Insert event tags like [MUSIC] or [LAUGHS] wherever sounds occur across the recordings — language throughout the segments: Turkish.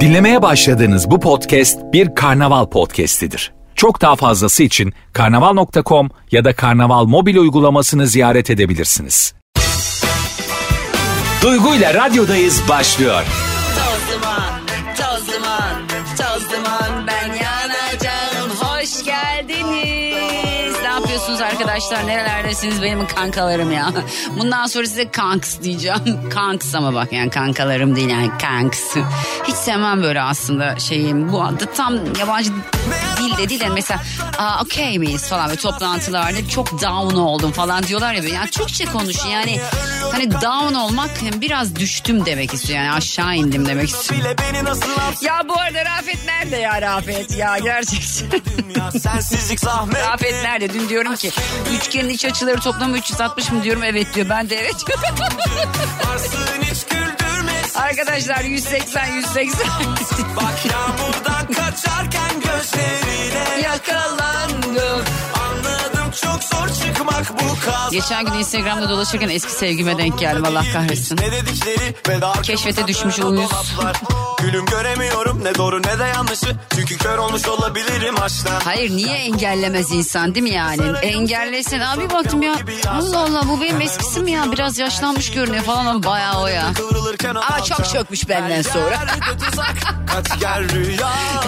Dinlemeye başladığınız bu podcast bir karnaval podcastidir. Çok daha fazlası için karnaval.com ya da karnaval mobil uygulamasını ziyaret edebilirsiniz. Duygu ile radyodayız başlıyor. Toz duman, toz duman, toz duman ben yanacağım. Hoş geldiniz. Ne yapıyorsunuz arkadaşlar? Nerelerdesiniz benim kankalarım ya? Bundan sonra size kanks diyeceğim. [LAUGHS] Kanks ama bak yani kankalarım değil yani kanks. Hiç sevmem böyle aslında şeyim. Bu adı tam yabancı dilde değil de mesela Aa, okey miyiz falan ve toplantılarda çok down oldum falan diyorlar ya. Yani Türkçe konuşun yani hani down olmak biraz düştüm demek istiyor. Yani aşağı indim demek istiyor. Ya bu arada Rafet nerede ya Rafet ya gerçekten. [LAUGHS] Rafet nerede? Dün diyorum ki üçgenin iç açıları toplamı 360 mı diyorum? Evet diyor. Ben de evet. [LAUGHS] Arkadaşlar 180 180 Bak yağmurdan kaçarken gözlerine. Yakalandım. Geçen gün Instagram'da dolaşırken eski sevgime denk geldim Allah kahretsin. Keşfete düşmüş uyuz. [LAUGHS] Gülüm göremiyorum ne doğru ne de yanlışı Çünkü kör olmuş olabilirim aşktan Hayır niye engellemez insan değil mi yani? Engellesin abi baktım ya Allah Allah bu benim eskisim ya biraz yaşlanmış görünüyor falan ama bayağı o ya. Ama çok çökmüş benden sonra.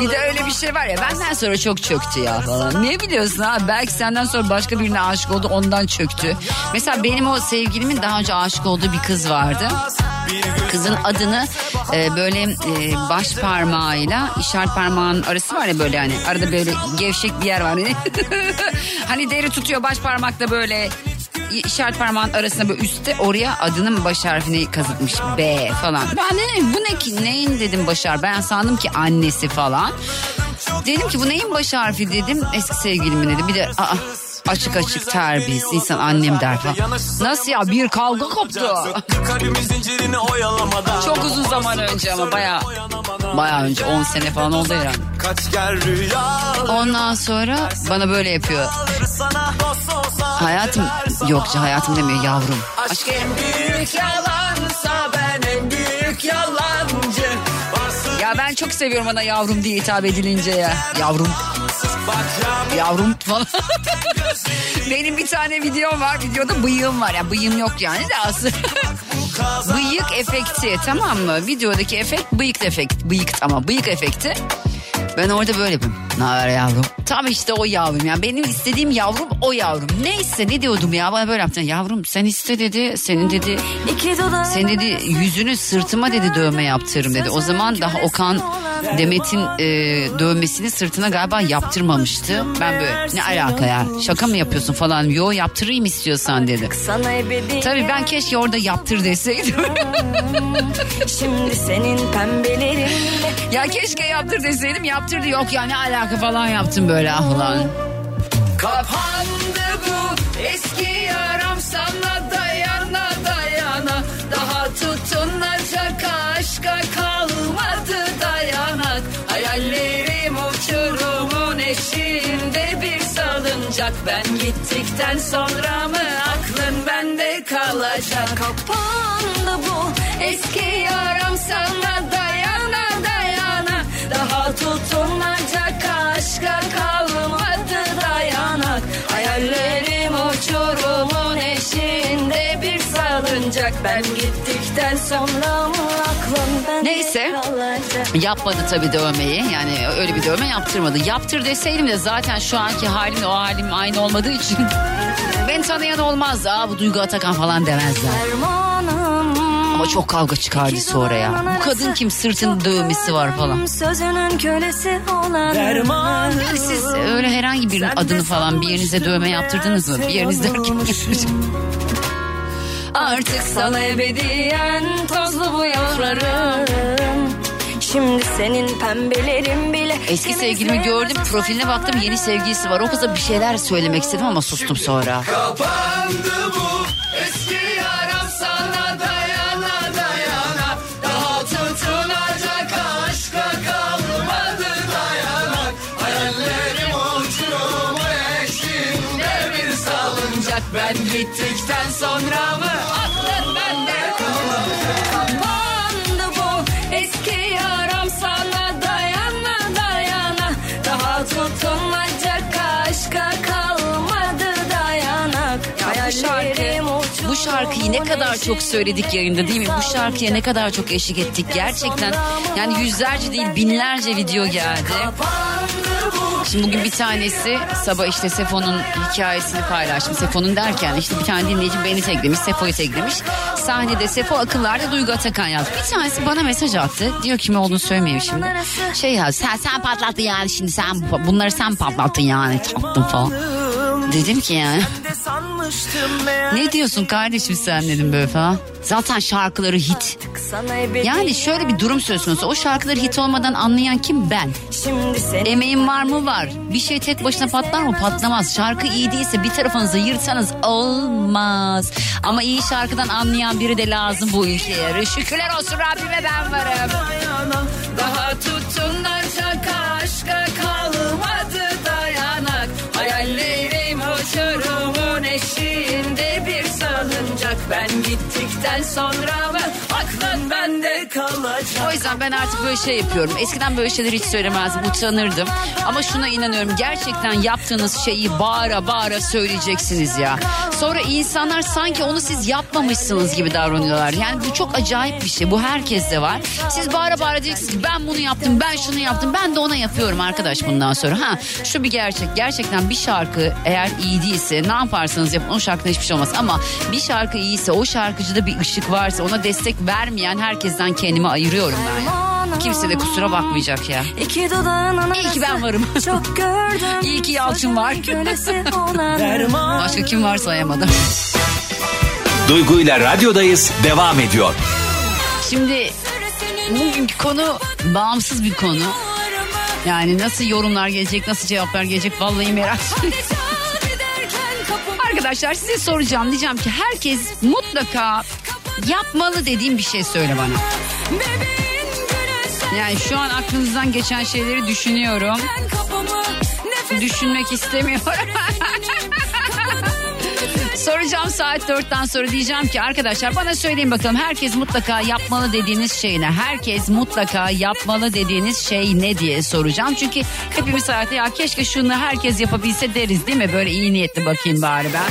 Bir de öyle bir şey var ya benden sonra çok çöktü ya falan. Ne biliyorsun ha belki senden sonra başka birine aşık oldu ondan çöktü. Mesela benim o sevgilimin daha önce aşık olduğu bir kız vardı. Kızın adını e, böyle e, baş parmağıyla işaret parmağın arası var ya böyle hani arada böyle gevşek bir yer var. Hani, [LAUGHS] hani deri tutuyor baş parmakla böyle işaret parmağın arasına böyle üstte oraya adının baş harfini kazıtmış B falan. Ben dedim bu ne ki neyin dedim baş harfi ben sandım ki annesi falan. Dedim ki bu neyin baş harfi dedim eski sevgilimin dedi bir de aa, açık açık terbiyesiz insan annem der. Nasıl ya bir kavga koptu. Çok uzun zaman önce ama baya baya önce 10 sene falan oldu herhalde. Ondan sonra bana böyle yapıyor. Hayatım yok hayatım demiyor yavrum. Aşk en büyük yalansa ben en büyük yalancı Ya ben çok seviyorum bana yavrum diye hitap edilince ya. Yavrum yavrum falan. [LAUGHS] Benim bir tane videom var. Videoda bıyığım var. Ya bıyığım yok yani de aslında. [LAUGHS] bıyık efekti tamam mı? Videodaki efekt bıyık efekt. Bıyık ama bıyık efekti. Ben orada böyle yapıyorum. Ne haber yavrum? Tam işte o yavrum. Yani benim istediğim yavrum o yavrum. Neyse ne diyordum ya bana böyle yaptın. Yavrum sen iste dedi. Senin dedi. Senin dedi yüzünü sırtıma dedi dövme yaptırırım dedi. O zaman daha Okan Demet'in e, dövmesini sırtına galiba yaptırmamıştı. Ben böyle ne alaka ya şaka mı yapıyorsun falan. Yo yaptırayım istiyorsan dedi. Tabii ben keşke orada yaptır deseydim. [LAUGHS] Şimdi senin pembelerin ya keşke yaptır deseydim yaptırdı. Yok ya ne alaka falan yaptım böyle ah ulan. Kapandı bu eski yaram sana salıncak Ben gittikten sonra mı aklın bende kalacak? Kapandı bu Eski yaram sana dayana dayana. Daha tutunacak aşka kalmadı Ben gittikten sonra Neyse. Yapmadı tabii dövmeyi yani öyle bir dövme yaptırmadı. Yaptır deseydim de zaten şu anki halimle o halim aynı olmadığı için [LAUGHS] ben tanıyan olmazdı. Aa bu Duygu Atakan falan demezler. Ama çok kavga çıkardı sonra ya. Bu kadın kim sırtın dövmesi var falan. Sözünün kölesi olan Yani siz öyle herhangi birinin adını falan bir yerinize dövme yaptırdınız mı? Bir yeriniz derken Artık sana ebediyen tozlu bu yollarım. Şimdi senin pembelerin bile Eski sevgilimi gördüm profiline baktım yeni sevgilisi var. O kıza bir şeyler söylemek istedim ama sustum sonra. Kapandı bu sonramı aklın bende kalmadı. Kapandı bu eski yaram sana dayana dayana. Daha tutunacak aşka kalmadı dayanak. Ya bu şarkı, bu şarkıyı ne kadar çok söyledik yayında değil mi? Bu şarkıya ne kadar çok eşlik ettik gerçekten. Yani yüzlerce değil binlerce video geldi. Şimdi bugün bir tanesi sabah işte Sefo'nun hikayesini paylaşmış. Sefo'nun derken işte bir tane dinleyici beni teklemiş, Sefo'yu teklemiş. Sahnede Sefo akıllarda Duygu Atakan yazdı. Bir tanesi bana mesaj attı. Diyor kim olduğunu söylemeyeyim şimdi. Şey yaz sen, sen patlattın yani şimdi sen bunları sen patlattın yani tattın falan. Dedim ki yani. Ne diyorsun kardeşim sen dedim böyle falan. Zaten şarkıları hit. Yani şöyle bir durum söz konusu. O şarkıları hit olmadan anlayan kim? Ben. Emeğim var mı? Var. Bir şey tek başına patlar mı? Patlamaz. Şarkı iyi değilse bir tarafınızı yırtsanız olmaz. Ama iyi şarkıdan anlayan biri de lazım bu ülkeye. Şükürler olsun Rabbime ben varım. Daha tutunacak Ben gittikten sonra mı O yüzden ben artık böyle şey yapıyorum. Eskiden böyle şeyleri hiç söylemezdim, utanırdım. Ama şuna inanıyorum. Gerçekten yaptığınız şeyi bağıra bağıra söyleyeceksiniz ya. Sonra insanlar sanki onu siz yapmamışsınız gibi davranıyorlar. Yani bu çok acayip bir şey. Bu herkeste var. Siz bağıra bağıra diyeceksiniz ki ben bunu yaptım, ben şunu yaptım. Ben de ona yapıyorum arkadaş bundan sonra. Ha şu bir gerçek. Gerçekten bir şarkı eğer iyi değilse ne yaparsanız yapın o şarkıda hiçbir şey olmaz. Ama bir şarkı iyiyse o şarkıcıda bir ışık varsa ona destek vermeyen herkesten kendimi ayırıyorum ben. ya. Kimse de kusura bakmayacak ya. İki dudağın İyi ki ben varım. Çok gördüm. [LAUGHS] İyi ki Yalçın var. [LAUGHS] Başka kim var sayamadım. Duygu ile radyodayız devam ediyor. Şimdi bugünkü konu bağımsız bir konu. Yani nasıl yorumlar gelecek, nasıl cevaplar gelecek vallahi merak ediyorum. Arkadaşlar size soracağım. Diyeceğim ki herkes mutlaka yapmalı dediğim bir şey söyle bana. Yani şu an aklınızdan geçen şeyleri düşünüyorum. Düşünmek istemiyorum. [LAUGHS] Soracağım saat dörtten sonra diyeceğim ki arkadaşlar bana söyleyin bakalım herkes mutlaka yapmalı dediğiniz şey ne? Herkes mutlaka yapmalı dediğiniz şey ne diye soracağım. Çünkü hepimiz hayatta ya keşke şunu herkes yapabilse deriz değil mi? Böyle iyi niyetli bakayım bari ben.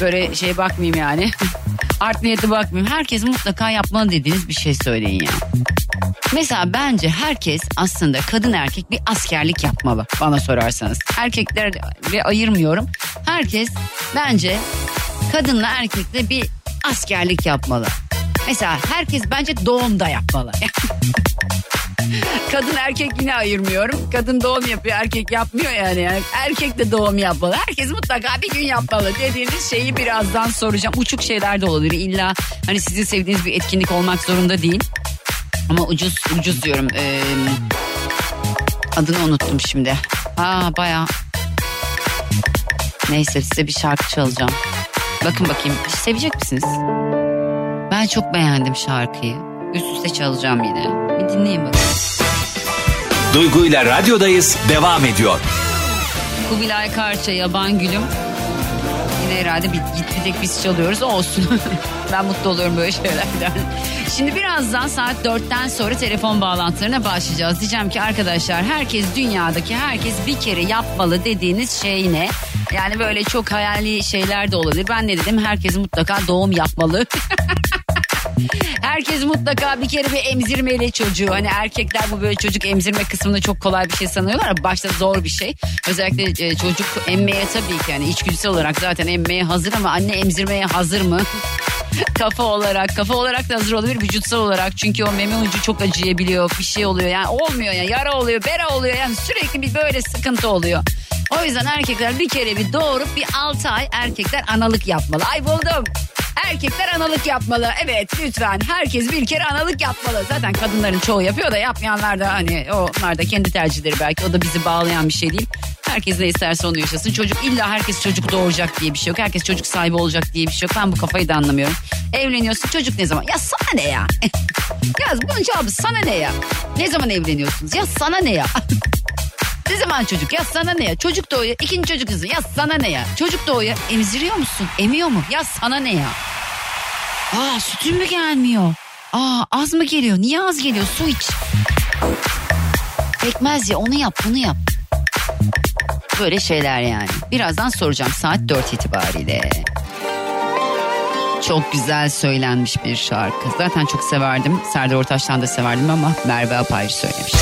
Böyle şey bakmayayım yani. [LAUGHS] Art niyetli bakmayayım. Herkes mutlaka yapmalı dediğiniz bir şey söyleyin ya. Mesela bence herkes aslında kadın erkek bir askerlik yapmalı bana sorarsanız. Erkekler ve ayırmıyorum. Herkes bence kadınla erkekle bir askerlik yapmalı. Mesela herkes bence doğumda yapmalı. [LAUGHS] Kadın erkek yine ayırmıyorum. Kadın doğum yapıyor erkek yapmıyor yani. yani. Erkek de doğum yapmalı. Herkes mutlaka bir gün yapmalı dediğiniz şeyi birazdan soracağım. Uçuk şeyler de olabilir. İlla hani sizin sevdiğiniz bir etkinlik olmak zorunda değil. Ama ucuz ucuz diyorum. Ee, adını unuttum şimdi. Aa baya. Neyse size bir şarkı çalacağım. Bakın bakayım sevecek misiniz? Ben çok beğendim şarkıyı. Üst üste çalacağım yine. Bir dinleyin bakın. Duygu ile radyodayız devam ediyor. Kubilay Karça Yaban Gülüm. Yine herhalde bir, tek biz çalıyoruz olsun. [LAUGHS] ben mutlu oluyorum böyle şeylerden. Şimdi birazdan saat dörtten sonra telefon bağlantılarına başlayacağız. Diyeceğim ki arkadaşlar herkes dünyadaki herkes bir kere yapmalı dediğiniz şey ne? Yani böyle çok hayali şeyler de olabilir. Ben ne dedim? Herkes mutlaka doğum yapmalı. [LAUGHS] Herkes mutlaka bir kere bir emzirmeli çocuğu. Hani erkekler bu böyle çocuk emzirme kısmını çok kolay bir şey sanıyorlar ama başta zor bir şey. Özellikle e, çocuk emmeye tabii ki yani içgüdüsel olarak zaten emmeye hazır ama anne emzirmeye hazır mı? [LAUGHS] kafa olarak kafa olarak da hazır olabilir vücutsal olarak çünkü o meme ucu çok acıyabiliyor bir şey oluyor yani olmuyor ya yara oluyor bera oluyor yani sürekli bir böyle sıkıntı oluyor. O yüzden erkekler bir kere bir doğurup bir 6 ay erkekler analık yapmalı. Ay buldum. Erkekler analık yapmalı. Evet lütfen herkes bir kere analık yapmalı. Zaten kadınların çoğu yapıyor da yapmayanlar da hani onlar da kendi tercihleri belki. O da bizi bağlayan bir şey değil. Herkes ne isterse onu yaşasın. Çocuk illa herkes çocuk doğuracak diye bir şey yok. Herkes çocuk sahibi olacak diye bir şey yok. Ben bu kafayı da anlamıyorum. Evleniyorsun çocuk ne zaman? Ya sana ne ya? [LAUGHS] ya bunun cevabı sana ne ya? Ne zaman evleniyorsunuz? Ya sana ne ya? [LAUGHS] Ne zaman çocuk? Ya sana ne ya? Çocuk doğuyor. ikinci çocuk kızı. Ya sana ne ya? Çocuk doğuyor. Emziriyor musun? Emiyor mu? Ya sana ne ya? Aa sütün mü gelmiyor? Aa az mı geliyor? Niye az geliyor? Su iç. Pekmez ya onu yap bunu yap. Böyle şeyler yani. Birazdan soracağım saat 4 itibariyle. Çok güzel söylenmiş bir şarkı. Zaten çok severdim. Serdar Ortaç'tan da severdim ama Merve Apayır söylemiş.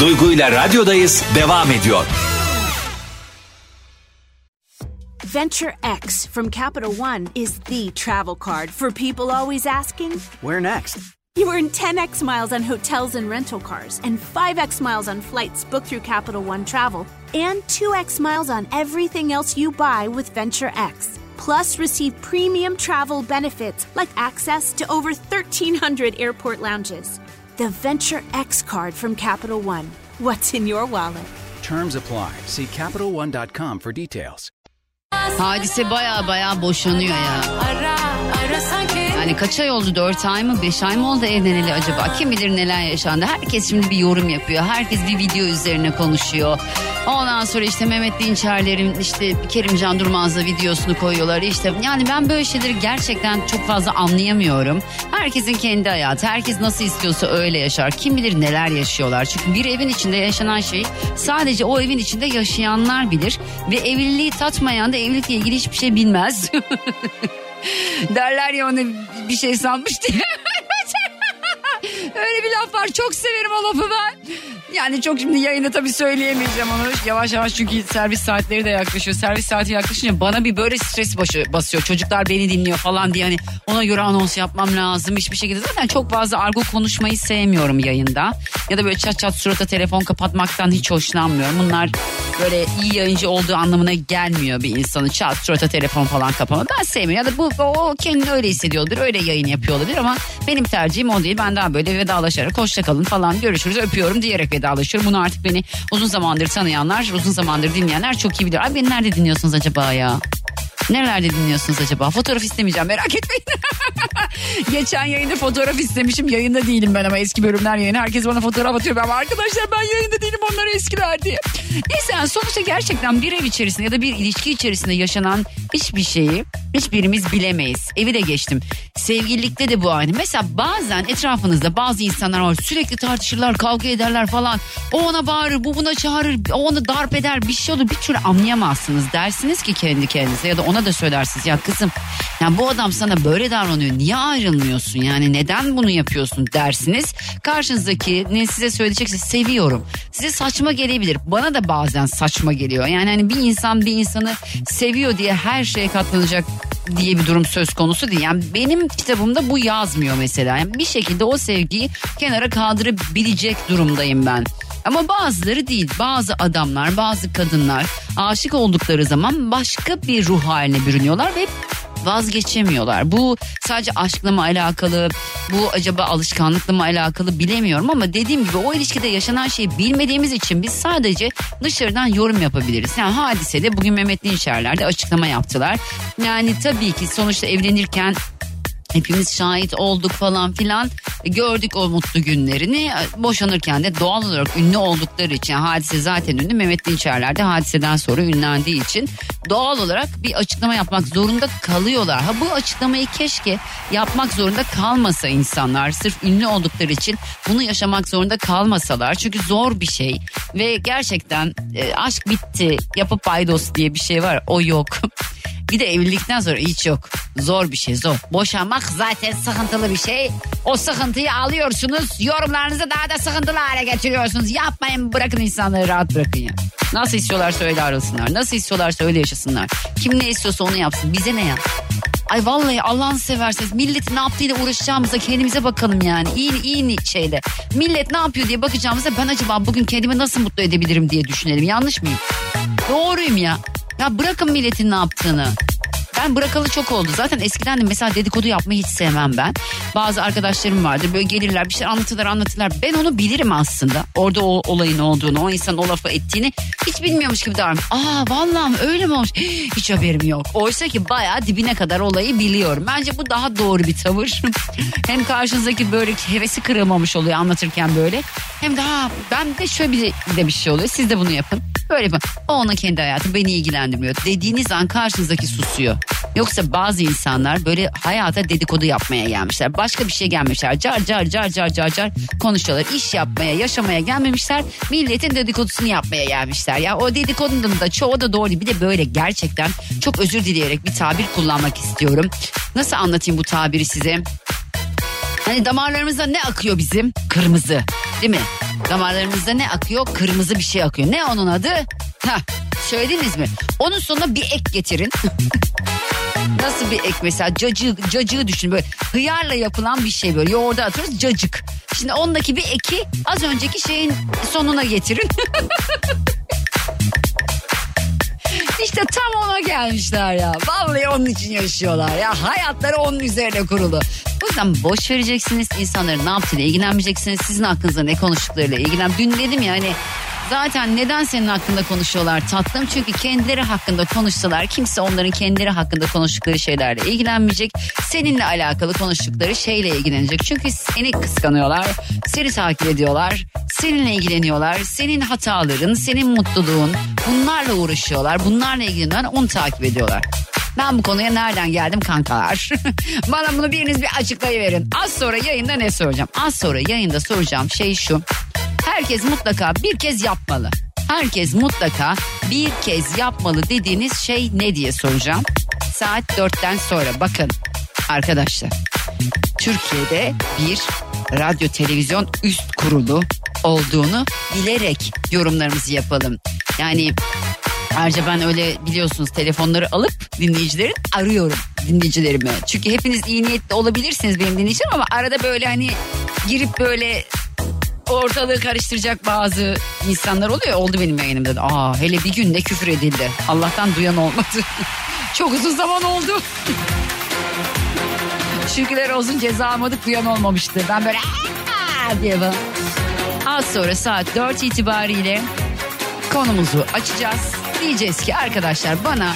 Duygu ile radyodayız devam ediyor. Venture X from Capital One is the travel card for people always asking, Where next? You earn 10x miles on hotels and rental cars, and 5x miles on flights booked through Capital One Travel, and 2x miles on everything else you buy with Venture X. Plus, receive premium travel benefits like access to over 1,300 airport lounges. The Venture X card from Capital One. What's in your wallet? Terms apply. See CapitalOne.com for details. Hadise baya baya boşanıyor ya. Yani kaç ay oldu? Dört ay mı? Beş ay mı oldu evleneli acaba? Kim bilir neler yaşandı? Herkes şimdi bir yorum yapıyor. Herkes bir video üzerine konuşuyor. Ondan sonra işte Mehmet Dinçerler'in işte Kerimcan Durmaz'la videosunu koyuyorlar. İşte yani ben böyle şeyleri gerçekten çok fazla anlayamıyorum. Herkesin kendi hayatı. Herkes nasıl istiyorsa öyle yaşar. Kim bilir neler yaşıyorlar. Çünkü bir evin içinde yaşanan şeyi sadece o evin içinde yaşayanlar bilir. Ve evliliği tatmayan da evlilikle ilgili hiçbir şey bilmez. [LAUGHS] [LAUGHS] Derler ya onu bir şey sanmış diye. [LAUGHS] Öyle bir laf var. Çok severim o lafı ben. Yani çok şimdi yayında tabii söyleyemeyeceğim onu. Yavaş yavaş çünkü servis saatleri de yaklaşıyor. Servis saati yaklaşınca bana bir böyle stres başı basıyor. Çocuklar beni dinliyor falan diye hani ona göre anons yapmam lazım. Hiçbir şekilde zaten çok fazla argo konuşmayı sevmiyorum yayında. Ya da böyle çat çat surata telefon kapatmaktan hiç hoşlanmıyorum. Bunlar böyle iyi yayıncı olduğu anlamına gelmiyor bir insanın çat surata telefon falan kapama. Ben sevmiyorum. Ya da bu o kendini öyle hissediyordur. Öyle yayın yapıyor olabilir ama benim tercihim o değil. Ben daha böyle vedalaşarak hoşça kalın falan görüşürüz öpüyorum diyerek vedalaşıyorum. Bunu artık beni uzun zamandır tanıyanlar, uzun zamandır dinleyenler çok iyi bilir. Abi beni nerede dinliyorsunuz acaba ya? Nerelerde dinliyorsunuz acaba? Fotoğraf istemeyeceğim merak etmeyin. [LAUGHS] Geçen yayında fotoğraf istemişim. Yayında değilim ben ama eski bölümler yayını. Herkes bana fotoğraf atıyor. Ben arkadaşlar ben yayında değilim onlar eskiler diye. Neyse sonuçta gerçekten bir ev içerisinde ya da bir ilişki içerisinde yaşanan hiçbir şeyi hiçbirimiz bilemeyiz. Evi de geçtim. Sevgililikte de bu aynı. Mesela bazen etrafınızda bazı insanlar var sürekli tartışırlar, kavga ederler falan. O ona bağırır, bu buna çağırır, o onu darp eder, bir şey olur. Bir türlü anlayamazsınız. Dersiniz ki kendi kendinize ya da ona da söylersiniz. Ya kızım yani bu adam sana böyle davranıyor. Niye ayrılmıyorsun? Yani neden bunu yapıyorsun dersiniz. Karşınızdaki ne size söyleyecekse seviyorum. Size saçma gelebilir. Bana da bazen saçma geliyor. Yani hani bir insan bir insanı seviyor diye her şeye katlanacak diye bir durum söz konusu değil. Yani benim kitabımda bu yazmıyor mesela. Yani bir şekilde o sevgiyi kenara kaldırabilecek durumdayım ben. Ama bazıları değil. Bazı adamlar, bazı kadınlar aşık oldukları zaman başka bir ruh haline bürünüyorlar ve vazgeçemiyorlar. Bu sadece aşkla mı alakalı, bu acaba alışkanlıkla mı alakalı bilemiyorum ama dediğim gibi o ilişkide yaşanan şeyi bilmediğimiz için biz sadece dışarıdan yorum yapabiliriz. Yani hadisede bugün Mehmet Dinçerler de açıklama yaptılar. Yani tabii ki sonuçta evlenirken Hepimiz şahit olduk falan filan. Gördük o mutlu günlerini. Boşanırken de doğal olarak ünlü oldukları için hadise zaten ünlü. Mehmet Dinçerler de hadiseden sonra ünlendiği için doğal olarak bir açıklama yapmak zorunda kalıyorlar. Ha bu açıklamayı keşke yapmak zorunda kalmasa insanlar. Sırf ünlü oldukları için bunu yaşamak zorunda kalmasalar. Çünkü zor bir şey ve gerçekten e, aşk bitti yapıp paydos diye bir şey var. O yok. [LAUGHS] Bir de evlilikten sonra hiç yok. Zor bir şey zor. Boşanmak zaten sıkıntılı bir şey. O sıkıntıyı alıyorsunuz. Yorumlarınızı daha da sıkıntılı hale getiriyorsunuz. Yapmayın bırakın insanları rahat bırakın ya. Nasıl istiyorlarsa öyle arasınlar. Nasıl istiyorlarsa öyle yaşasınlar. Kim ne istiyorsa onu yapsın. Bize ne ya? Ay vallahi Allah'ını severseniz millet ne yaptığıyla uğraşacağımıza kendimize bakalım yani. İyi iyi şeyle. Millet ne yapıyor diye bakacağımıza ben acaba bugün kendimi nasıl mutlu edebilirim diye düşünelim. Yanlış mıyım? Doğruyum ya. Ya bırakın milletin ne yaptığını. Ben bırakalı çok oldu. Zaten eskiden de mesela dedikodu yapmayı hiç sevmem ben. Bazı arkadaşlarım vardır böyle gelirler bir şey anlatırlar anlatırlar. Ben onu bilirim aslında. Orada o olayın olduğunu, o insanın o lafı ettiğini hiç bilmiyormuş gibi davranıyorum. Aa vallahi öyle mi olmuş? [GASPS] Hiç haberim yok. Oysa ki bayağı dibine kadar olayı biliyorum. Bence bu daha doğru bir tavır. [LAUGHS] hem karşınızdaki böyle hevesi kırılmamış oluyor anlatırken böyle. Hem daha ben de şöyle bir de bir şey oluyor. Siz de bunu yapın. Böyle yapın. O onun kendi hayatı beni ilgilendirmiyor. Dediğiniz an karşınızdaki susuyor. Yoksa bazı insanlar böyle hayata dedikodu yapmaya gelmişler. Başka bir şey gelmişler. Car car car car car car konuşuyorlar. İş yapmaya, yaşamaya gelmemişler. Milletin dedikodusunu yapmaya gelmişler. Ya o dedikodunun da çoğu da doğru. Bir de böyle gerçekten çok özür dileyerek bir tabir kullanmak istiyorum. Nasıl anlatayım bu tabiri size? Hani damarlarımızda ne akıyor bizim? Kırmızı. Değil mi? Damarlarımızda ne akıyor? Kırmızı bir şey akıyor. Ne onun adı? Ha, söylediniz mi? Onun sonuna bir ek getirin. [LAUGHS] Nasıl bir ek mesela? Cacığı, cacığı düşün böyle hıyarla yapılan bir şey böyle yoğurda atıyoruz cacık. Şimdi ondaki bir eki az önceki şeyin sonuna getirin. [LAUGHS] İşte tam ona gelmişler ya. Vallahi onun için yaşıyorlar ya. Hayatları onun üzerine kurulu. O yüzden boş vereceksiniz. insanların ne yaptığıyla ilgilenmeyeceksiniz. Sizin hakkınızda ne konuştuklarıyla ilgilen. Dün dedim ya hani zaten neden senin hakkında konuşuyorlar tatlım? Çünkü kendileri hakkında konuşsalar kimse onların kendileri hakkında konuştukları şeylerle ilgilenmeyecek. Seninle alakalı konuştukları şeyle ilgilenecek. Çünkü seni kıskanıyorlar, seni takip ediyorlar, seninle ilgileniyorlar. Senin hataların, senin mutluluğun bunlarla uğraşıyorlar. Bunlarla ilgileniyorlar, onu takip ediyorlar. Ben bu konuya nereden geldim kankalar? [LAUGHS] Bana bunu biriniz bir açıklayıverin. Az sonra yayında ne soracağım? Az sonra yayında soracağım şey şu. Herkes mutlaka bir kez yapmalı. Herkes mutlaka bir kez yapmalı dediğiniz şey ne diye soracağım. Saat dörtten sonra bakın arkadaşlar. Türkiye'de bir radyo televizyon üst kurulu olduğunu bilerek yorumlarımızı yapalım. Yani Ayrıca ben öyle biliyorsunuz telefonları alıp dinleyicileri arıyorum dinleyicilerimi. Çünkü hepiniz iyi niyetli olabilirsiniz benim dinleyicilerim ama arada böyle hani girip böyle ortalığı karıştıracak bazı insanlar oluyor. Oldu benim yayınımda da. Aa, hele bir günde küfür edildi. Allah'tan duyan olmadı. [LAUGHS] Çok uzun zaman oldu. [LAUGHS] Şükürler olsun ceza almadık duyan olmamıştı. Ben böyle "Aa!" diye ben. Az sonra saat 4 itibariyle konumuzu açacağız. Diyeceğiz ki arkadaşlar bana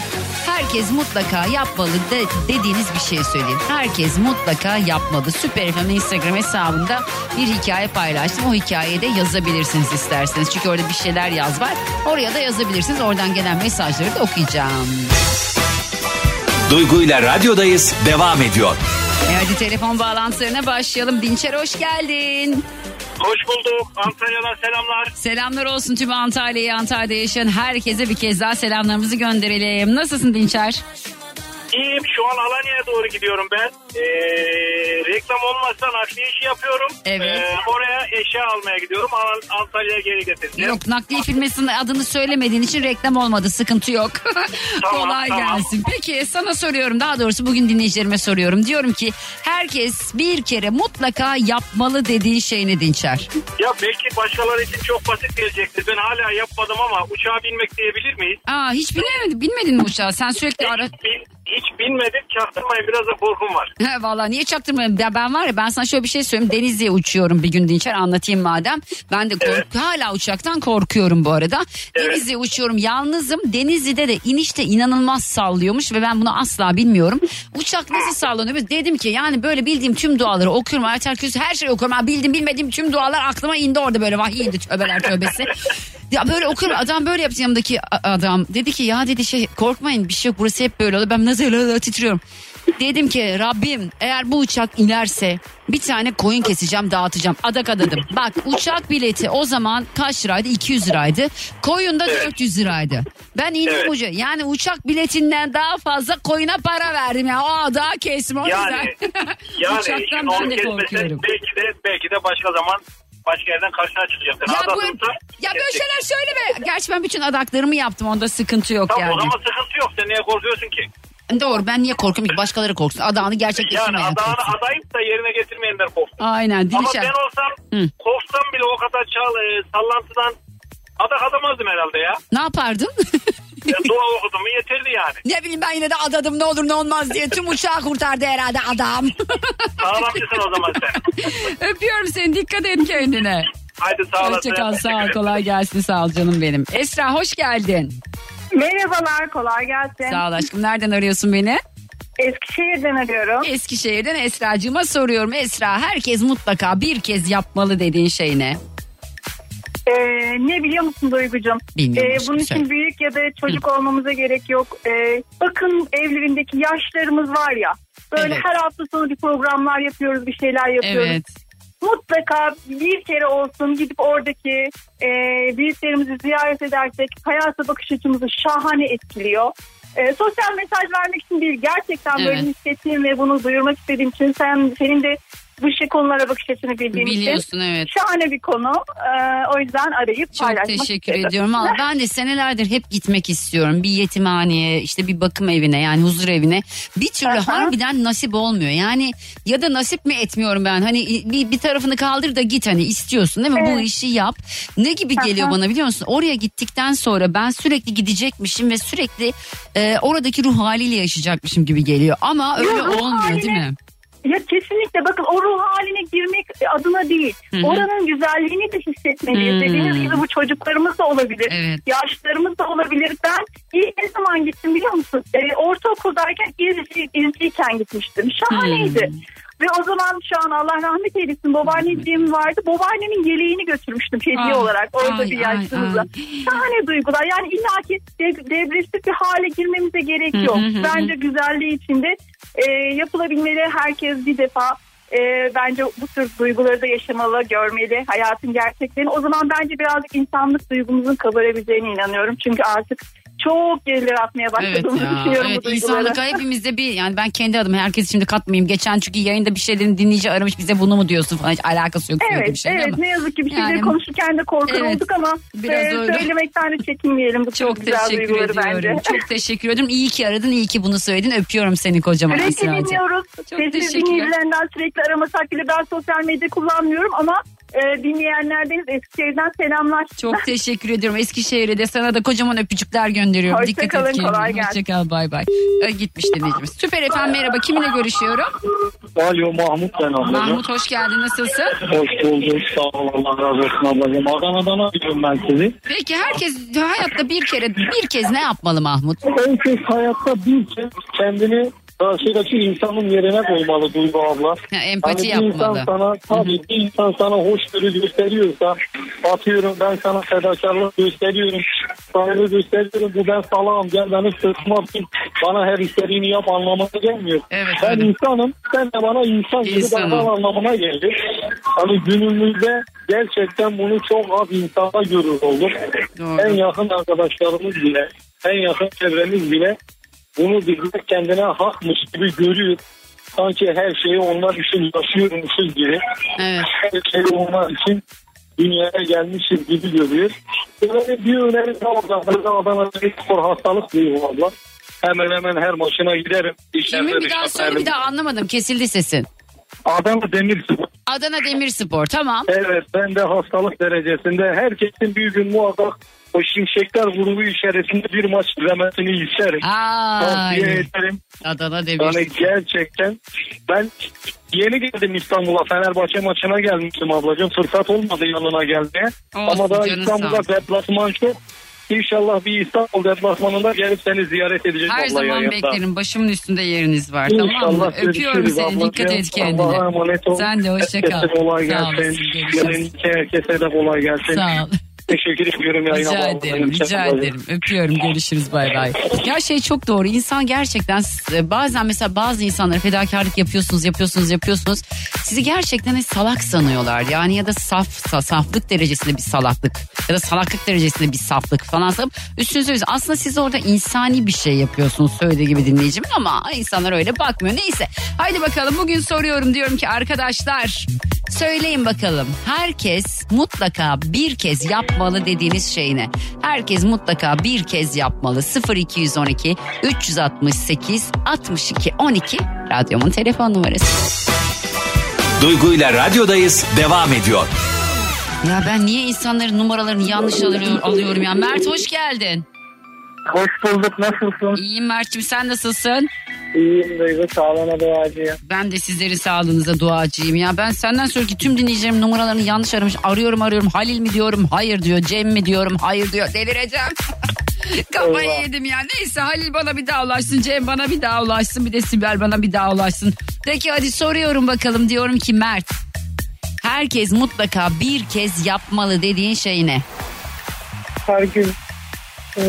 herkes mutlaka yapmalı de, dediğiniz bir şey söyleyin. Herkes mutlaka yapmalı. Süper FM Instagram hesabında bir hikaye paylaştım. O hikayeyi de yazabilirsiniz isterseniz. Çünkü orada bir şeyler yaz var. Oraya da yazabilirsiniz. Oradan gelen mesajları da okuyacağım. Duygu ile radyodayız devam ediyor. Hadi telefon bağlantılarına başlayalım. Dinçer hoş geldin. Hoş bulduk. Antalya'dan selamlar. Selamlar olsun tüm Antalya'ya, Antalya'da yaşayan herkese bir kez daha selamlarımızı gönderelim. Nasılsın Dinçer? İyiyim. Şu an Alanya'ya doğru gidiyorum ben. Ee, reklam olmazsa nakliye işi yapıyorum. Evet. Ee, oraya eşya almaya gidiyorum. An- Antalya'ya geri getireceğim. Yok nakliye firmasının adını söylemediğin için reklam olmadı sıkıntı yok. [LAUGHS] Tamam, Kolay tamam. gelsin. Peki sana soruyorum daha doğrusu bugün dinleyicilerime soruyorum. Diyorum ki herkes bir kere mutlaka yapmalı dediği şey ne Dinçer? Ya belki başkaları için çok basit gelecektir. Ben hala yapmadım ama uçağa binmek diyebilir miyiz? Aa hiç bilmedin, bilmedin mi uçağı? Sen sürekli ara... Bil- hiç bilmedim. Çaktırmayın biraz da korkum var. He, Valla niye çaktırmayayım? Ya ben var ya ben sana şöyle bir şey söyleyeyim. Denizli'ye uçuyorum bir gün Dinçer anlatayım madem. Ben de kork- Evet. hala uçaktan korkuyorum bu arada. Evet. Denizli'ye uçuyorum yalnızım. Denizli'de de inişte inanılmaz sallıyormuş ve ben bunu asla bilmiyorum. Uçak nasıl sallanıyor? Dedim ki yani böyle bildiğim tüm duaları okuyorum. Ayet Kürsü her şeyi okuyorum. Ha, bildiğim bilmediğim tüm dualar aklıma indi orada böyle vahiy indi tövbeler tövbesi. Ya böyle okuyorum adam böyle yaptı yanımdaki adam. Dedi ki ya dedi şey korkmayın bir şey yok burası hep böyle oluyor. Ben nasıl öyle öyle titriyorum. Dedim ki Rabbim eğer bu uçak inerse bir tane koyun keseceğim dağıtacağım. Adak adadım. Bak uçak bileti o zaman kaç liraydı? 200 liraydı. Koyun da 400 liraydı. Ben indim Evet. uca. Yani uçak biletinden daha fazla koyuna para verdim ya. O adağı kesme o Yani, yüzden. [LAUGHS] yani Uçaktan ben de korkuyorum. belki de, belki de başka zaman başka yerden karşına çıkacaktır. Ya, bu, Adadımsa ya böyle şeyler söyleme. Gerçi ben bütün adaklarımı yaptım. Onda sıkıntı yok Tamam yani. o zaman sıkıntı yok. Sen niye korkuyorsun ki? Doğru ben niye korkuyorum ki başkaları korksun. Adağını Yani gerçekleştirmeyen adağını korksun. adayıp da yerine getirmeyenler korksun. Aynen Ama Dilşen. ben olsam Hı. korksam bile o kadar çal, e, sallantıdan adak adamazdım herhalde ya. Ne yapardın? E, dua okudum mu yeterdi yani. ne bileyim ben yine de adadım ne olur ne olmaz diye tüm uçağı kurtardı herhalde adam. Sağlamcısın o zaman sen. [LAUGHS] Öpüyorum seni dikkat et kendine. Haydi sağ olasın. Hoşçakal sağ ol kolay gelsin sağ ol canım benim. Esra hoş geldin. Merhabalar, kolay gelsin. Sağ ol aşkım nereden arıyorsun beni? Eskişehir'den arıyorum. Ee, ne biliyor musun Duygucuğum? Bilmiyorum, Ee, bunun söyle. için büyük ya da çocuk olmamıza gerek yok. Ee, bakın evlerindeki yaşlarımız var ya. Böyle Evet. her hafta sonu bir programlar yapıyoruz, bir şeyler yapıyoruz. Evet. Mutlaka bir kere olsun gidip oradaki e, büyüklerimizi ziyaret edersek hayata bakış açımızı şahane etkiliyor. E, sosyal mesaj vermek için değil gerçekten böyle Evet. hissettiğim ve bunu duyurmak istediğim için sen senin de bu şey konulara bakış açını bildiğim için Biliyorsun evet. şahane bir konu. E, o yüzden arayıp Çok paylaşmak teşekkür istedim. ediyorum. Valla ben de senelerdir hep gitmek istiyorum. Bir yetimhaneye, işte bir bakım evine yani huzur evine. Bir türlü Aha. harbiden nasip olmuyor. Yani ya da nasip mi etmiyorum ben? Hani bir, bir tarafını kaldır da git hani istiyorsun değil mi? Bu Evet. işi yap. Ne gibi geliyor Aha. bana biliyor musun? Oraya gittikten sonra ben sürekli gidecekmişim ve sürekli e, oradaki ruh haliyle yaşayacakmışım gibi geliyor. Ama öyle ruh olmuyor değil mi? Ya kesinlikle bakın o ruh haline girmek adına değil. Hı hı. Oranın güzelliğini de hissetmeliyiz. Hı. Dediğiniz gibi bu çocuklarımız da olabilir. Evet. Yaşlarımız da olabilir. Ben ilk ne zaman gittim biliyor musun? Ee, ortaokuldayken İzci, İzciyken gitmiştim. Şahaneydi. Hı. Ve o zaman şu an Allah rahmet eylesin babaanneciğim vardı. Babaannemin yeleğini götürmüştüm hediye olarak orada ay, bir ay. Şahane duygular. Yani illaki de- depresif bir hale girmemize gerek Hı hı yok. hı hı. Bence güzelliği içinde e, yapılabilmeli. Herkes bir defa e, bence bu tür duyguları da yaşamalı, görmeli. Hayatın gerçeklerini. O zaman bence birazcık insanlık duygumuzun kabarabileceğine inanıyorum. Çünkü artık çok geriler atmaya Evet başladığımızı ya. [LAUGHS] düşünüyorum Evet, bu duyguları. insanlık hepimizde bir yani ben kendi adıma herkes şimdi katmayayım. Geçen çünkü yayında bir şeylerin dinleyici aramış bize bunu mu diyorsun falan hiç alakası yok böyle bir Evet, şey evet ama. ne yazık ki bir şeyleri Yani- konuşurken de korkar Evet, olduk ama biraz e, öyle. söylemekten de çekinmeyelim bu Çok güzel teşekkür ediyorum. bence. Çok teşekkür ediyorum. İyi ki aradın, iyi ki bunu söyledin. Öpüyorum seni kocaman Sürekli dinliyoruz. Çok Sesli dinleyicilerinden sürekli aramasak bile ben sosyal medya kullanmıyorum ama e, dinleyenlerdeniz Eskişehir'den selamlar. Çok teşekkür ediyorum. Eskişehir'e de sana da kocaman öpücükler gönderiyorum. Hoşça Dikkat kalın, et kolay gelsin. Hoşça kal, bay bay. Ee, Gitmiş dinleyicimiz. Süper efendim merhaba. Kiminle görüşüyorum? Alo Mahmut ben ablacığım. Mahmut hoş geldin. Nasılsın? Hoş bulduk. Sağ ol Allah razı olsun ablacığım. Adana'dan arıyorum ben sizi. Peki herkes hayatta bir kere bir kez ne yapmalı Mahmut? Herkes hayatta bir kez kendini karşıdaki insanın yerine koymalı Duygu abla. Ha, empati Hani bir yapmalı. insan sana tabii bir insan sana hoşgörü gösteriyorsa atıyorum ben sana fedakarlık gösteriyorum. Saygı gösteriyorum. Bu ben salağım gel beni sırtıma bin. Bana her istediğini yap anlamına gelmiyor. Evet, ben öyle. insanım. Sen de bana insan gibi davran anlamına geldi. Hani günümüzde gerçekten bunu çok az insanda görür olduk. Doğru. En yakın arkadaşlarımız bile, en yakın çevremiz bile bunu bizde kendine hakmış gibi görüyor. Sanki her şeyi onlar için yaşıyormuşuz gibi. Evet. Her şeyi onlar için dünyaya gelmişiz gibi görüyor. Böyle bir öneri de orada. Böyle Adana'da bir spor hastalık değil bu abla. Hemen hemen her maçına giderim. İçeride Kimin bir daha söyle bir daha anlamadım. Kesildi sesin. Adana Demirspor. Adana Demirspor tamam. Evet ben de hastalık derecesinde herkesin bir gün muhakkak o şimşekler grubu içerisinde bir maç izlemesini isterim. Tavsiye ederim. Adana Yani Demirspor. gerçekten ben yeni geldim İstanbul'a Fenerbahçe maçına gelmiştim ablacığım. Fırsat olmadı yanına gelmeye. Olsun, Ama da canın İstanbul'da deplasman çok. İnşallah bir İstanbul deplasmanında gelip seni ziyaret edeceğiz Her zaman yayında. beklerim. Başımın üstünde yeriniz var tamam mı? İnşallah Öpüyorum seni. ablacığım. Dikkat et kendine. Allah'a emanet ol. Sen de hoşça kal. Herkese kolay Sağ gelsin. görüşürüz. Yayındaki herkese de kolay gelsin. Sağ ol. Teşekkür ediyorum yayına Rica ederim, rica ederim. Öpüyorum, görüşürüz, bay bay. Ya şey çok doğru. İnsan gerçekten bazen mesela bazı insanlara fedakarlık yapıyorsunuz, yapıyorsunuz, yapıyorsunuz. Sizi gerçekten salak sanıyorlar. Yani ya da saf, sa- saflık derecesinde bir salaklık ya da salaklık derecesinde bir saflık falan. sanıp Üstünüze üstüne. Aslında siz orada insani bir şey yapıyorsunuz söylediği gibi dinleyicimin ama insanlar öyle bakmıyor. Neyse. Haydi bakalım bugün soruyorum diyorum ki arkadaşlar söyleyin bakalım. Herkes mutlaka bir kez yapmalı dediğiniz şey ne? Herkes mutlaka bir kez yapmalı. 0212 368 62 12 radyomun telefon numarası. Duygu ile radyodayız devam ediyor. Ya ben niye insanların numaralarını yanlış alıyor, alıyorum ya? Mert hoş geldin. Hoş bulduk nasılsın? İyiyim Mert'cim sen nasılsın? İyiyim Duygu sağlığına duacıyım. Ben de sizlerin sağlığınıza duacıyım ya. Ben senden sonraki tüm dinleyicilerim numaralarını yanlış aramış. Arıyorum arıyorum. Halil mi diyorum? Hayır diyor. Cem mi diyorum? Hayır diyor. Delireceğim. [LAUGHS] Kafayı Eyvah. yedim ya. Neyse Halil bana bir daha ulaşsın. Cem bana bir daha ulaşsın. Bir de Sibel bana bir daha ulaşsın. Peki hadi soruyorum bakalım. Diyorum ki Mert. herkes mutlaka bir kez yapmalı dediğin şey ne? Her gün e,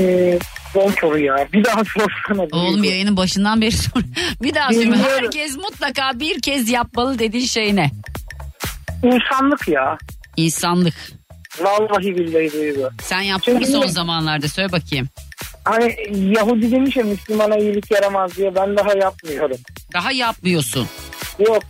zor soru ya. Bir daha sorsana. Oğlum yayının başından beri sor. [LAUGHS] bir daha söyleyeyim. Bilmiyorum. Herkes mutlaka bir kez yapmalı dediğin şey ne? İnsanlık ya. İnsanlık. Vallahi billahi duygu. Sen yaptın mı Çünkü- son zamanlarda? Söyle bakayım. Hani Yahudi demiş ya Müslümana iyilik yaramaz diye ben daha yapmıyorum. Daha yapmıyorsun. Yok.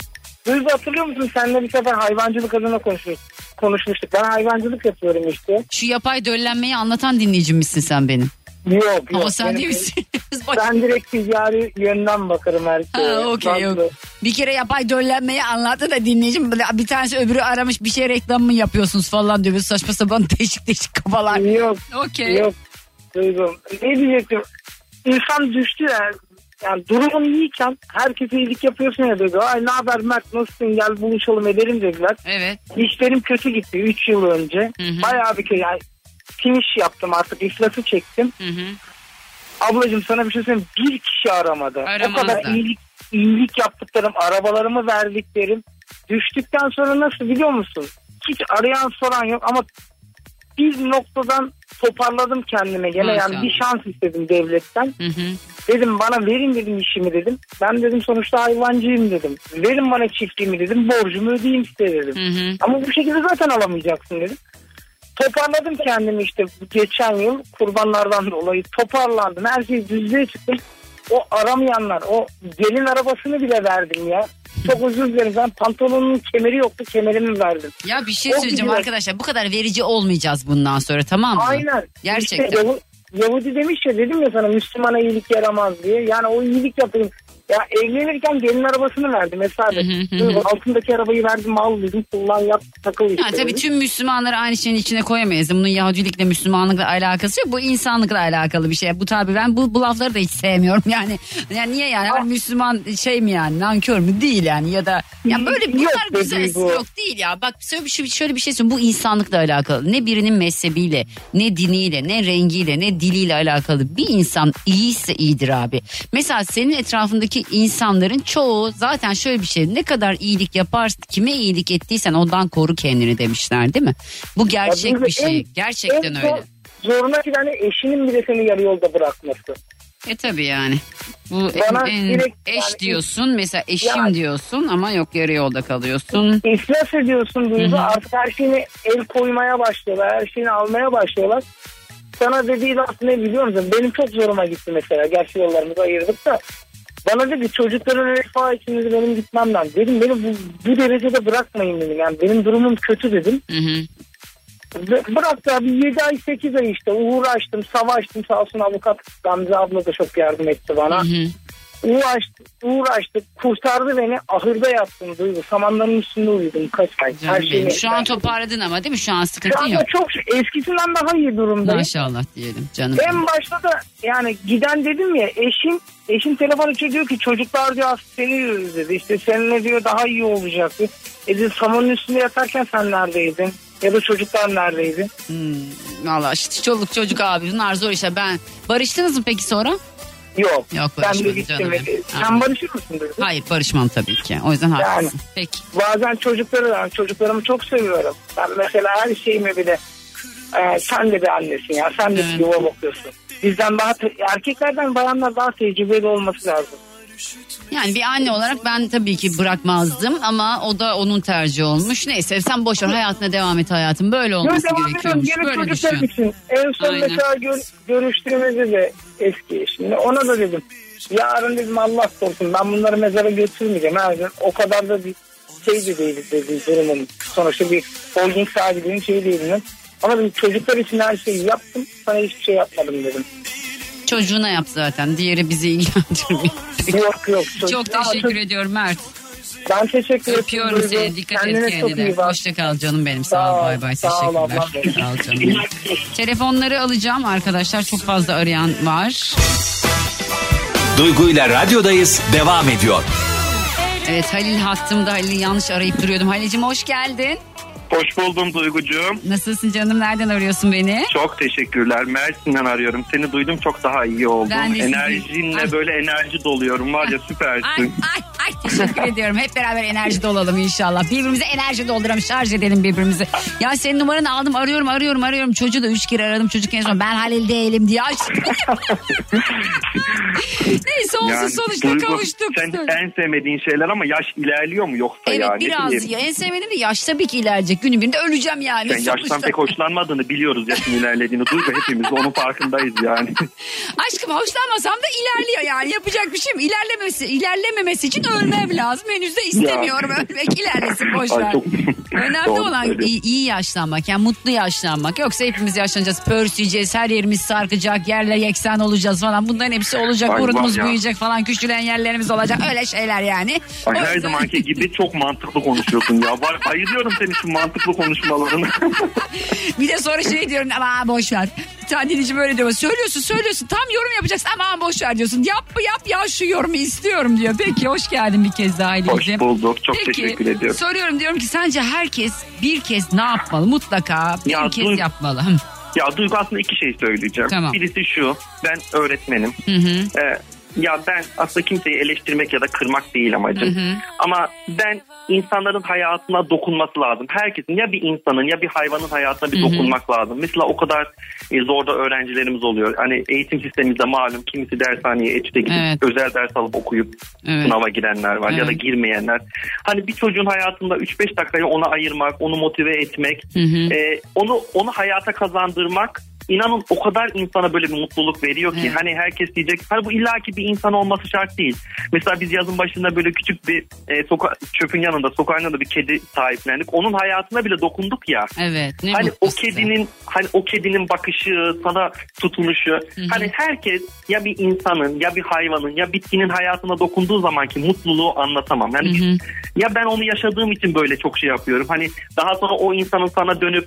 Duygu hatırlıyor musun? Seninle bir sefer hayvancılık adına konuşmuş, konuşmuştuk. Ben hayvancılık yapıyorum işte. Şu yapay döllenmeyi anlatan dinleyicim misin sen benim? Yok yok. Ama sen değil misin? [LAUGHS] Ben direkt ticari yönden bakarım her şeye. Ha, okey yok. Bir kere yapay döllenmeyi anlattı da dinleyicim bir tanesi öbürü aramış bir şey reklam mı yapıyorsunuz falan diyor. Böyle saçma sapan [LAUGHS] değişik değişik kafalar. Yok. Okey. Yok. Duydum. Ne diyecektim? İnsan düştü ya. Yani durumun iyiyken herkese iyilik yapıyorsun ya dedi. Ay ne haber Mert nasılsın gel buluşalım edelim dediler. Evet. İşlerim kötü gitti 3 yıl önce. Hı hı. Bayağı bir kere yani finish yaptım artık iflası çektim. Hı hı. Ablacığım sana bir şey söyleyeyim bir kişi aramadı. Aramazlar. O kadar iyilik, iyilik yaptıklarım arabalarımı verdiklerim düştükten sonra nasıl biliyor musun? Hiç arayan soran yok ama bir noktadan toparladım kendime gene Maşallah. yani bir şans istedim devletten. Hı hı. Dedim bana verin dedim işimi dedim. Ben dedim sonuçta hayvancıyım dedim. Verin bana çiftliğimi dedim borcumu ödeyeyim size dedim. Hı hı. Ama bu şekilde zaten alamayacaksın dedim. Toparladım kendimi işte geçen yıl kurbanlardan dolayı toparlandım. Her şey düzlüğe çıktım. O aramayanlar o gelin arabasını bile verdim ya. Çok özür dilerim ben pantolonun kemeri yoktu kemerimi verdim. Ya bir şey O söyleyeceğim güzel. arkadaşlar bu kadar verici olmayacağız bundan sonra tamam mı? Aynen. Gerçekten. İşte Yahu- Yahudi demiş ya dedim ya sana Müslümana iyilik yaramaz diye. Yani o iyilik yapayım. Ya evlenirken gelin arabasını verdim hı. Altındaki arabayı verdim al dedim kullan yap takıl işte. Ya tabii dedim. tüm Müslümanları aynı şeyin içine koyamayız. Bunun Yahudilikle Müslümanlıkla alakası yok. Bu insanlıkla alakalı bir şey. Bu tabii ben bu, bu lafları da hiç sevmiyorum. [LAUGHS] Yani, yani niye yani? Her Müslüman şey mi yani? Nankör mü? Değil yani. Ya da ya böyle Yok bunlar be güzel Duygu. yok değil ya. Bak şöyle bir şey, şöyle bir şey söyleyeyim. Bu insanlıkla alakalı. Ne birinin mezhebiyle, ne diniyle, ne rengiyle, ne diliyle alakalı. Bir insan iyiyse iyidir abi. Mesela senin etrafındaki insanların çoğu zaten şöyle bir şey. Ne kadar iyilik yaparsın, kime iyilik ettiysen ondan koru kendini demişler değil mi? Bu gerçek bir şey. en- Gerçekten en öyle. zor- Zoruna giden eşinin bile seni yarı yolda bırakması. E tabii yani. Bu Bana en, en direkt eş yani- diyorsun mesela eşim Yani- diyorsun ama yok yarı yolda kalıyorsun. İflas ediyorsun Duygu. Artık her şeyini el koymaya başlıyorlar. Her şeyini almaya başlıyorlar. Sana dediği laf ne biliyor musun? Benim çok zoruma gitti mesela. Gerçi yollarımızı ayırdık da. Bana dedi çocukların refah için dedi, benim gitmem lazım. Dedim beni bu, bu derecede bırakmayın dedim. Yani benim durumum kötü dedim. Hı hı. Bı- Bıraktı abi 7 ay 8 ay işte uğraştım savaştım sağ olsun avukat Gamze abla da çok yardım etti bana. Hı hı. Uğraştık uğraştık kurtardı beni ahırda yattım duygu samanların üstünde uyudum kaç ay. Benim. şeyini- Şu an toparladın ama değil mi? Şu an Şu sıkıntın anda yok. çok eskisinden daha iyi durumdayım. Maşallah diyelim canım. En başta da yani giden dedim ya eşim eşim telefon açıyor diyor ki çocuklar diyor hastayız dedi. İşte seninle diyor daha iyi olacaktı. E dedi samanın üstünde yatarken sen neredeydin? Ya da çocuklar neredeydi? Hmm, Valla işte çoluk çocuk abi bunlar zor işte ben. Barıştınız mı peki sonra? Yok. Yok Ben barışmadı gittim. canım. ve-. Sen barışır mısın dedi. Hayır barışmam tabii ki. O yüzden haklısın. Peki. Bazen çocukları da çocuklarımı çok seviyorum. Ben mesela her şeyimi bile e, sen de bir annesin ya. Sen de Evet. bir yuva bakıyorsun. Bizden daha erkeklerden bayanlar daha tecrübeli olması lazım. Yani bir anne olarak ben tabii ki bırakmazdım ama o da onun tercihi olmuş. Neyse sen boş ver hayatına devam et hayatım. Böyle olması devam ediyorum. gerekiyormuş. Gene Böyle çocuklar düşün. için. En son Aynen. mesela gör, görüştüğümüzde de eski eşimle ona da dedim. Yarın dedim Allah korusun ben bunları mezara götürmeyeceğim. Her gün o kadar da bir şey de değil dedi durumum. Sonuçta bir holding sahibinin şey değilim. Ama dedim çocuklar için her şeyi yaptım. Sana hiçbir şey yapmadım dedim. Çocuğuna yap zaten. Diğeri bizi [LAUGHS] ilgilendirmiyor. Yok yok. Çok Ama teşekkür çocuk- ediyorum Mert. Ben teşekkür ederim. Öpüyorum Duygu. seni. Dikkat Kendine et çok kendine. iyi bak. Hoşça kal canım benim. Sağ Sağ ol. Bay bay. sağ ol. Sağ ol canım. Telefonları alacağım arkadaşlar. Çok fazla arayan var. Duygu ile radyodayız devam ediyor. Evet Halil hattımda. Halil'i yanlış arayıp duruyordum. Halil'cim hoş geldin. Hoş buldum Duygucuğum. Nasılsın canım? Nereden arıyorsun beni? Çok teşekkürler. Mersin'den arıyorum. Seni duydum çok daha iyi oldum. Ben de sizi- Enerjinle Ay. böyle enerji doluyorum. Var ya Ay süpersin. ay ay teşekkür ediyorum. Hep beraber enerji olalım inşallah. Birbirimize enerji dolduralım, şarj edelim birbirimizi. Ya senin numaranı aldım, arıyorum, arıyorum, arıyorum. Çocuğu da üç kere aradım. Çocuk en son ben Halil değilim diye açtı. [LAUGHS] Neyse olsun Yani sonuçta Duygu, kavuştuk. Sen en sevmediğin şeyler ama yaş ilerliyor mu yoksa Evet yani? biraz bileyim. ya. En sevmediğim de yaş tabii ki ilerleyecek. Günün birinde öleceğim yani. Sen yaştan sonuçta. pek hoşlanmadığını biliyoruz yaşın ilerlediğini. Duygu hepimiz onun farkındayız yani. [LAUGHS] Aşkım hoşlanmasam da ilerliyor yani. Yapacak bir şey mi? İlerlemesi, ilerlememesi için ölmem lazım. Henüz de istemiyorum ölmek. ilerlesin boş Ay, ver. çok- [LAUGHS] Önemli Doğru olan iyi, iyi yaşlanmak. Yani mutlu yaşlanmak. Yoksa hepimiz yaşlanacağız. Pörsüyeceğiz. Her yerimiz sarkacak. Yerle yeksan olacağız falan. Bunların hepsi olacak. Ay, Burunumuz ya. büyüyecek falan. Küçülen yerlerimiz olacak. Öyle şeyler yani. Ay, her zamanki [LAUGHS] gibi çok mantıklı konuşuyorsun ya. Var, bayılıyorum senin şu mantıklı konuşmalarına. [LAUGHS] Bir de sonra şey diyorum ama boş ver. Bir tane dinleyici böyle diyor. Söylüyorsun söylüyorsun tam yorum yapacaksın ama boş ver diyorsun. Yap yap ya şu yorumu istiyorum diyor. Peki hoş geldin bir kez daha Hoş Halil'ciğim. bulduk. Çok Peki, teşekkür ediyorum. Soruyorum diyorum ki sence herkes bir kez ne yapmalı? Mutlaka bir Ya kez dur- yapmalı. Ya Duygu aslında iki şey söyleyeceğim. Tamam. Birisi şu. Ben öğretmenim. Hı hı. Ee, ya ben aslında kimseyi eleştirmek ya da kırmak değil amacım. Hı hı. Ama ben insanların hayatına dokunması lazım. Herkesin ya bir insanın ya bir hayvanın hayatına bir Hı hı. dokunmak lazım. Mesela o kadar e, zorda öğrencilerimiz oluyor. Hani eğitim sistemimizde malum kimisi dershaneye etüde gidip Evet. özel ders alıp okuyup Evet. sınava girenler var ya da Evet. girmeyenler. Hani bir çocuğun hayatında 3-5 dakikayı ona ayırmak, onu motive etmek, Hı hı. e, onu onu hayata kazandırmak inanın o kadar insana böyle bir mutluluk veriyor ki Evet. hani herkes diyecek hani bu illaki bir insan olması şart değil. Mesela biz yazın başında böyle küçük bir e, soka çöpün yanında sokağın yanında bir kedi sahiplendik. Onun hayatına bile dokunduk ya. Evet ne hani o size. kedinin hani o kedinin bakışı, sana tutunuşu. Hani herkes ya bir insanın ya bir hayvanın ya bitkinin hayatına dokunduğu zamanki mutluluğu anlatamam. Yani biz- ya ben onu yaşadığım için böyle çok şey yapıyorum. Hani daha sonra o insanın sana dönüp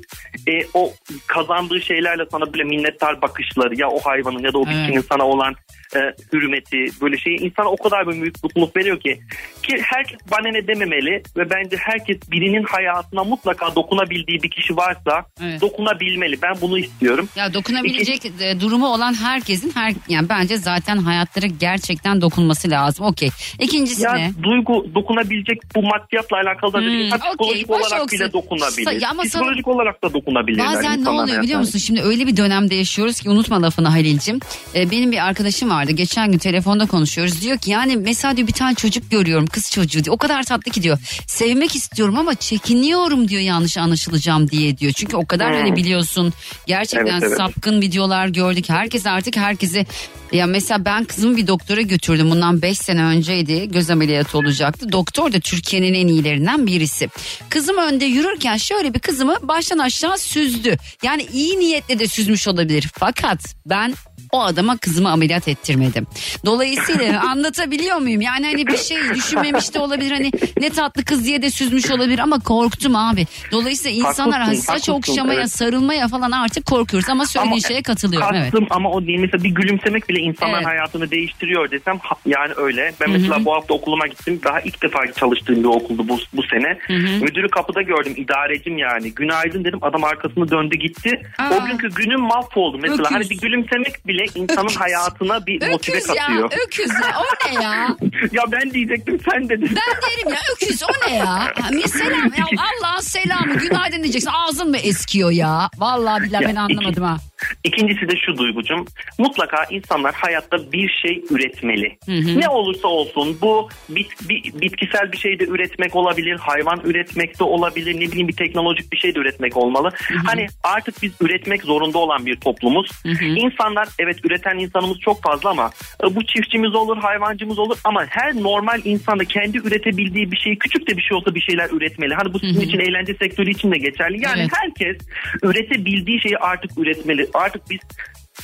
e, o kazandığı şeylerle sana böyle minnettar bakışları ya o hayvanın ya da o Evet. bitkinin sana olan e, hürmeti böyle şey insana o kadar bir büyük mutluluk veriyor ki ki herkes bana ne dememeli ve bence herkes birinin hayatına mutlaka dokunabildiği bir kişi varsa Evet. dokunabilmeli. Ben bunu istiyorum. Ya dokunabilecek e, durumu olan herkesin her yani bence zaten hayatları gerçekten dokunması lazım. Okey. İkincisi Ya ne? duygu dokunabilecek bu maddiyatla alakalı da değil. Hmm, Ha, okey, psikolojik olarak olsun. bile dokunabilir. Ya ama sana- psikolojik olarak da dokunabilirler. Bazen ne oluyor biliyor hayatlarına. musun? Şimdi öyle bir dönemde yaşıyoruz ki unutma lafını Halil'cim. Ee, benim bir arkadaşım vardı. Geçen gün telefonda konuşuyoruz. Diyor ki yani mesela diyor bir tane çocuk görüyorum. Kız çocuğu diyor. O kadar tatlı ki diyor. Sevmek istiyorum ama çekiniyorum diyor yanlış anlaşılacağım diye diyor. Çünkü o kadar Hmm. hani biliyorsun gerçekten Evet, evet. sapkın videolar gördük. Herkes artık herkesi ya mesela ben kızımı bir doktora götürdüm. Bundan 5 sene önceydi. Göz ameliyatı olacaktı. Doktor da Türkiye'nin en iyilerinden birisi. Kızım önde yürürken şöyle bir kızımı baştan aşağı süzdü. Yani iyi niyetle de süzmüş olabilir. Fakat ben o adama kızımı ameliyat ettirmedim. Dolayısıyla [LAUGHS] anlatabiliyor muyum? Yani hani bir şey düşünmemiş de olabilir. Hani ne tatlı kız diye de süzmüş olabilir ama korktum abi. Dolayısıyla insanlar Haklısın, saç haklısın, okşamaya, evet. sarılmaya falan artık korkuyoruz. Ama söylediğin Ama şeye katılıyorum. Evet. Kastım ama o değil. Mesela bir gülümsemek bile insanların Evet. hayatını değiştiriyor desem yani öyle. Ben mesela bu hafta okuluma gittim. Daha ilk defa çalıştığım bir okuldu bu, bu sene. Müdürü kapıda gördüm. idarecim yani. Günaydın dedim. Adam arkasını döndü gitti. Aa. O günkü günüm mahvoldu. Mesela Öküz. hani bir gülümsemek bile insanın Öküz. hayatına bir motive Öküz ya, katıyor. öküz ya. O ne ya? [LAUGHS] ya ben diyecektim sen dedin. Ben derim ya öküz o ne ya? Bir selam ya [LAUGHS] Allah'ın selamı günaydın diyeceksin ağzın mı eskiyor ya? Vallahi billahi Ya, ben anlamadım ha. İkincisi de şu duygucum. Mutlaka insanlar hayatta bir şey üretmeli. Ne olursa olsun bu bit, bi- bitkisel bir şey de üretmek olabilir. Hayvan üretmek de olabilir. Ne bileyim bir teknolojik bir şey de üretmek olmalı. Hani artık biz üretmek zorunda olan bir toplumuz. İnsanlar evet üreten insanımız çok fazla ama e, bu çiftçimiz olur, hayvancımız olur ama her normal insan da kendi üretebildiği bir şeyi küçük de bir şey olsa bir şeyler üretmeli. Hani bu sizin için eğlence sektörü için de geçerli. Yani Evet. herkes üretebildiği şeyi artık üretmeli. Artık biz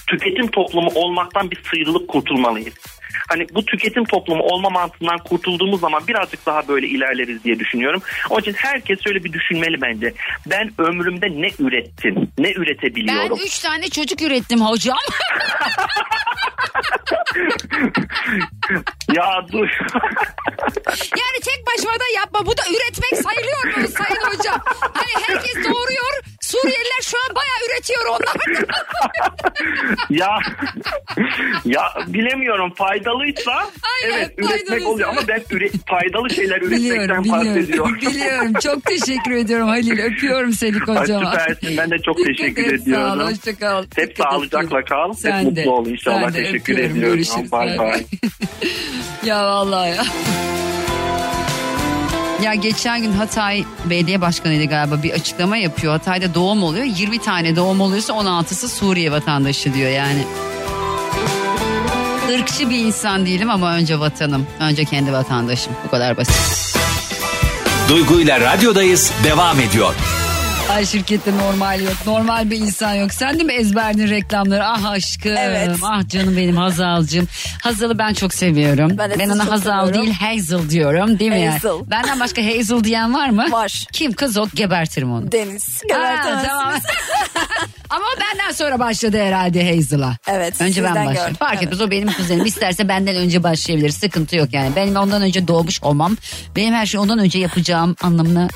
tüketim toplumu olmaktan bir sıyrılıp kurtulmalıyız. Hani bu tüketim toplumu olma mantığından kurtulduğumuz zaman birazcık daha böyle ilerleriz diye düşünüyorum. Onun için herkes şöyle bir düşünmeli bence. Ben ömrümde ne ürettim? Ne Ben üretebiliyorum? üç tane çocuk ürettim hocam. [LAUGHS] ya dur. yani tek başıma da yapma. Bu da üretmek sayılıyor mu sayın hocam? Hani herkes doğuruyor. Suriyeliler şu an bayağı üretiyor onlar. [LAUGHS] ya ya bilemiyorum faydalıysa Aynen, evet üretmek oluyor ama ben üre, faydalı şeyler üretmekten Biliyorum, bahsediyorum. [LAUGHS] biliyorum. Çok teşekkür ediyorum Halil. Öpüyorum seni kocaman. süpersin ben de çok Dikkat teşekkür et, ediyorum. Sağ ol, hoşça kal. Hep Dikkat sağlıcakla kal. Sen Hep de, mutlu ol inşallah. Teşekkür Öpüyorum, ediyorum. görüşürüz. Bay. bay. [LAUGHS] ya vallahi ya. Ya geçen gün Hatay Belediye Başkanı'ydı galiba bir açıklama yapıyor. Hatay'da doğum oluyor. 20 tane doğum oluyorsa 16'sı Suriye vatandaşı diyor yani. Irkçı bir insan değilim ama önce vatanım. Önce kendi vatandaşım. Bu kadar basit. Duygu ile radyodayız devam ediyor. Ay şirkette normal yok. Normal bir insan yok. Sen de mi ezberdin reklamları? Ah aşkım. Evet. Ah canım benim Hazal'cığım. Hazal'ı ben çok seviyorum. Ben de Ben ona Hazal seviyorum. değil Hazel diyorum değil mi Hazel. yani? Benden başka Hazel diyen var mı? Var. Kim kız o gebertirim onu. Deniz. Gebertemezsiniz. tamam. [LAUGHS] Ama o benden sonra başladı herhalde Hazel'a. Evet, Önce ben başladım. gördüm, Fark evet. etmez o benim kuzenim. İsterse benden önce başlayabilir. Sıkıntı yok yani. Benim ondan önce doğmuş olmam. Benim her şeyi ondan önce yapacağım anlamına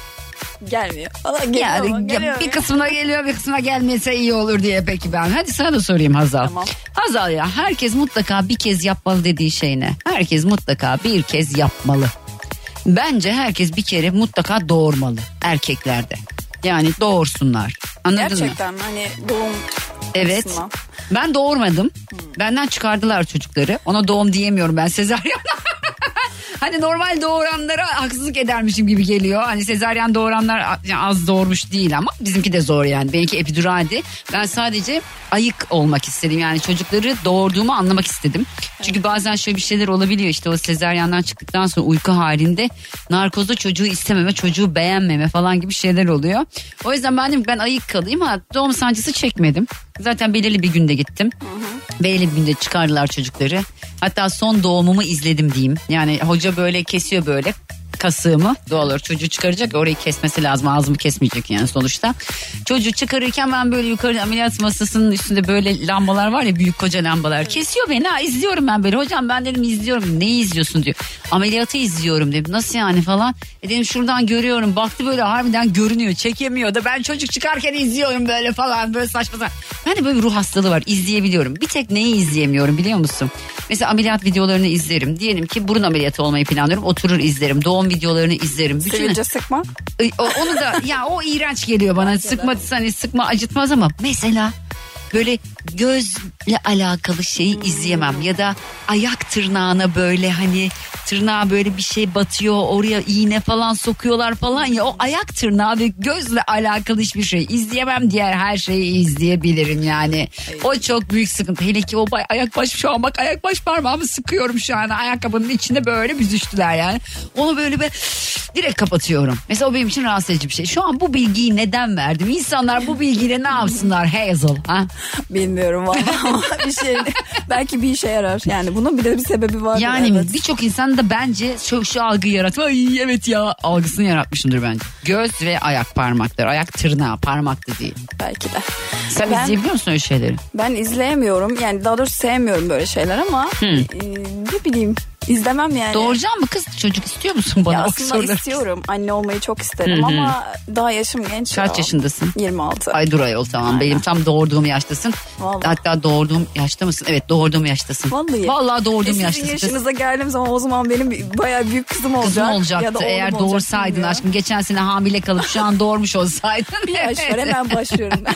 Gelmiyor. Valla geliyor yani ama ya geliyor. bir kısmına geliyor bir kısmına gelmese iyi olur diye peki ben. Hadi sana da sorayım Hazal. Tamam. Hazal ya herkes mutlaka bir kez yapmalı dediği şey ne? Herkes mutlaka bir kez yapmalı. Bence herkes bir kere mutlaka doğurmalı erkeklerde. Yani doğursunlar. Anladın mı? Gerçekten hani doğum Evet. açısından. Ben doğurmadım. Benden çıkardılar çocukları. Ona doğum diyemiyorum ben sezaryen. Hani normal doğuranlara haksızlık edermişim gibi geliyor. Hani sezaryen doğuranlar az doğurmuş değil ama bizimki de zor yani. Benimki epiduraldi. Ben sadece ayık olmak istedim. Yani çocukları doğurduğumu anlamak istedim. Çünkü bazen şöyle bir şeyler olabiliyor. İşte o sezaryendan çıktıktan sonra uyku halinde narkozda çocuğu istememe, çocuğu beğenmeme falan gibi şeyler oluyor. O yüzden ben dedim ben ayık kalayım. Ha, doğum sancısı çekmedim. Zaten belirli bir günde gittim. Belirli bir günde çıkardılar çocukları. Hatta son doğumumu izledim diyeyim. Yani hoca böyle kesiyor böyle kasığımı olarak çocuğu çıkaracak orayı kesmesi lazım ağzımı kesmeyecek yani sonuçta. Çocuğu çıkarırken ben böyle yukarı ameliyat masasının üstünde böyle lambalar var ya büyük koca lambalar kesiyor beni ha izliyorum ben böyle hocam ben dedim izliyorum neyi izliyorsun diyor. Ameliyatı izliyorum dedim nasıl yani falan. E dedim şuradan görüyorum baktı böyle harbiden görünüyor çekemiyor da ben çocuk çıkarken izliyorum böyle falan böyle saçma sapan. Ben de böyle bir ruh hastalığı var izleyebiliyorum bir tek neyi izleyemiyorum biliyor musun? Mesela ameliyat videolarını izlerim. Diyelim ki burun ameliyatı olmayı planlıyorum. Oturur izlerim. Doğum videolarını izlerim. Bütün Sivilce sıkma. O- onu da ya o iğrenç geliyor bana. Sıkma hani sıkma acıtmaz ama mesela böyle gözle alakalı şeyi izleyemem ya da ayak tırnağına böyle hani tırnağa böyle bir şey batıyor oraya iğne falan sokuyorlar falan ya o ayak tırnağı ve gözle alakalı hiçbir şey izleyemem diğer her şeyi izleyebilirim yani. O çok büyük sıkıntı. Hele ki o bay- ayak baş şu an bak ayak baş parmağımı sıkıyorum şu an. Ayakkabının içinde böyle büzüştüler yani. Onu böyle bir direkt kapatıyorum. Mesela o benim için rahatsız edici bir şey. Şu an bu bilgiyi neden verdim? İnsanlar bu bilgiyle ne yapsınlar? Hazel ha? Bilmiyorum valla [LAUGHS] ama bir şey belki bir işe yarar. Yani bunun bir de bir sebebi var. Yani evet. birçok insan da bence şu, şu algıyı yaratma. Ay evet ya algısını yaratmışımdır bence. Göz ve ayak parmakları. Ayak tırnağı parmak da değil. Belki de. Sen Ben- izleyebiliyor musun öyle şeyleri? Ben izleyemiyorum. Yani daha doğrusu sevmiyorum böyle şeyler ama e, ne bileyim izlemem yani. Doğuracak mı kız? Çocuk istiyor musun bana? Ya aslında soruları? istiyorum. Anne olmayı çok isterim Hı hı. ama daha yaşım genç. Kaç ya. yaşındasın? 26. Ay dur ayol tamam Aynen. benim tam doğurduğum yaştasın. Vallahi. Hatta doğurduğum yaşta mısın? Evet doğurduğum yaştasın. Vallahi. Vallahi E doğurduğum sizin yaştasın. yaşınıza geldiğim zaman o zaman benim bayağı büyük kızım olacak. Kızım olacaktı Ya da eğer olacak, doğursaydın bilmiyorum. aşkım. Geçen sene hamile kalıp şu an doğurmuş olsaydın. [LAUGHS] Bir yaş var hemen başlıyorum. [LAUGHS]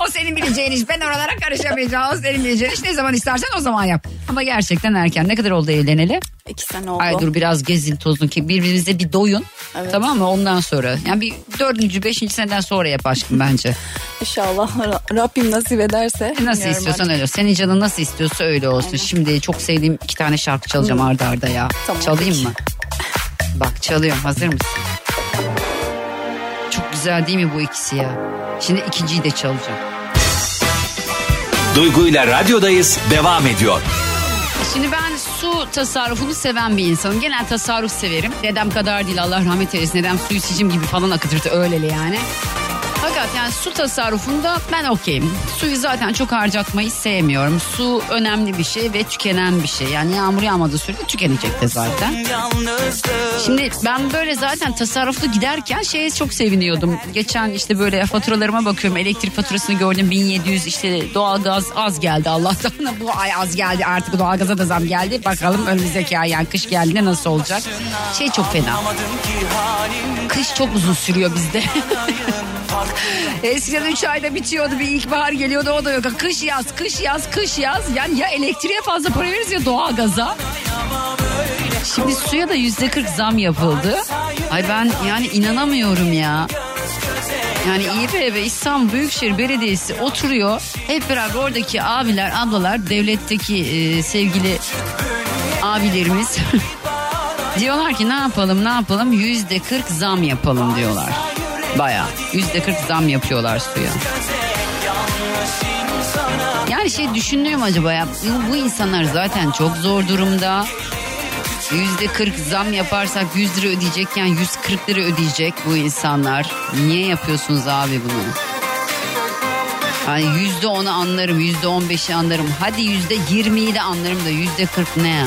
O senin bileceğin iş. Ben oralara karışamayacağım. O senin bileceğin iş. Ne zaman istersen o zaman yap. Ama gerçekten erken. Ne kadar oldu evleneli? İki sene oldu. Ay dur biraz gezin tozun ki birbirinize bir doyun. Evet. Tamam mı? Ondan sonra. Yani bir dördüncü, beşinci seneden sonra yap aşkım bence. İnşallah Ra- Rabbim nasip ederse. Nasıl istiyorsan artık. öyle. Senin canın nasıl istiyorsa öyle olsun. Şimdi çok sevdiğim iki tane şarkı çalacağım arda arda ya. Tamam, Çalayım mı? Bak çalıyorum. Hazır mısın? Çok güzel değil mi bu ikisi ya? Şimdi ikinciyi de çalacağım. Duygu ile radyodayız devam ediyor. Şimdi ben su tasarrufunu seven bir insanım. Genel tasarruf severim. Dedem kadar değil Allah rahmet eylesin. Dedem su içicim gibi falan akıtırdı öyleli yani. Fakat yani su tasarrufunda ben okeyim. Suyu zaten çok harcatmayı sevmiyorum. Su önemli bir şey ve tükenen bir şey. Yani yağmur yağmadığı sürede tükenecek de zaten. Şimdi ben böyle zaten tasarruflu giderken şeye çok seviniyordum. Geçen işte böyle faturalarıma bakıyorum. Elektrik faturasını gördüm 1700 işte doğalgaz az geldi Allah'tan. [LAUGHS] Bu ay az geldi artık doğalgaza da zam geldi. Bakalım önümüzdeki ay yani kış geldiğinde nasıl olacak. Şey çok fena. Kış çok uzun sürüyor bizde. [LAUGHS] [LAUGHS] Eskiden 3 ayda bitiyordu bir ilkbahar geliyordu o da yok. Kış yaz kış yaz kış yaz. Yani ya elektriğe fazla para veririz ya doğalgaza. Şimdi suya da yüzde 40 zam yapıldı. Ay ben yani inanamıyorum ya. Yani İBB İstanbul Büyükşehir Belediyesi oturuyor. Hep beraber oradaki abiler, ablalar, devletteki e, sevgili abilerimiz [LAUGHS] diyorlar ki ne yapalım ne yapalım yüzde 40 zam yapalım diyorlar. Baya yüzde 40 zam yapıyorlar suya. Yani şey düşünüyorum acaba ya bu insanlar zaten çok zor durumda. Yüzde 40 zam yaparsak 100 lira ödeyecekken 140 lira ödeyecek bu insanlar. Niye yapıyorsunuz abi bunu? Yani yüzde onu anlarım, yüzde on beşi anlarım. Hadi yüzde yirmiyi de anlarım da yüzde kırk ne ya?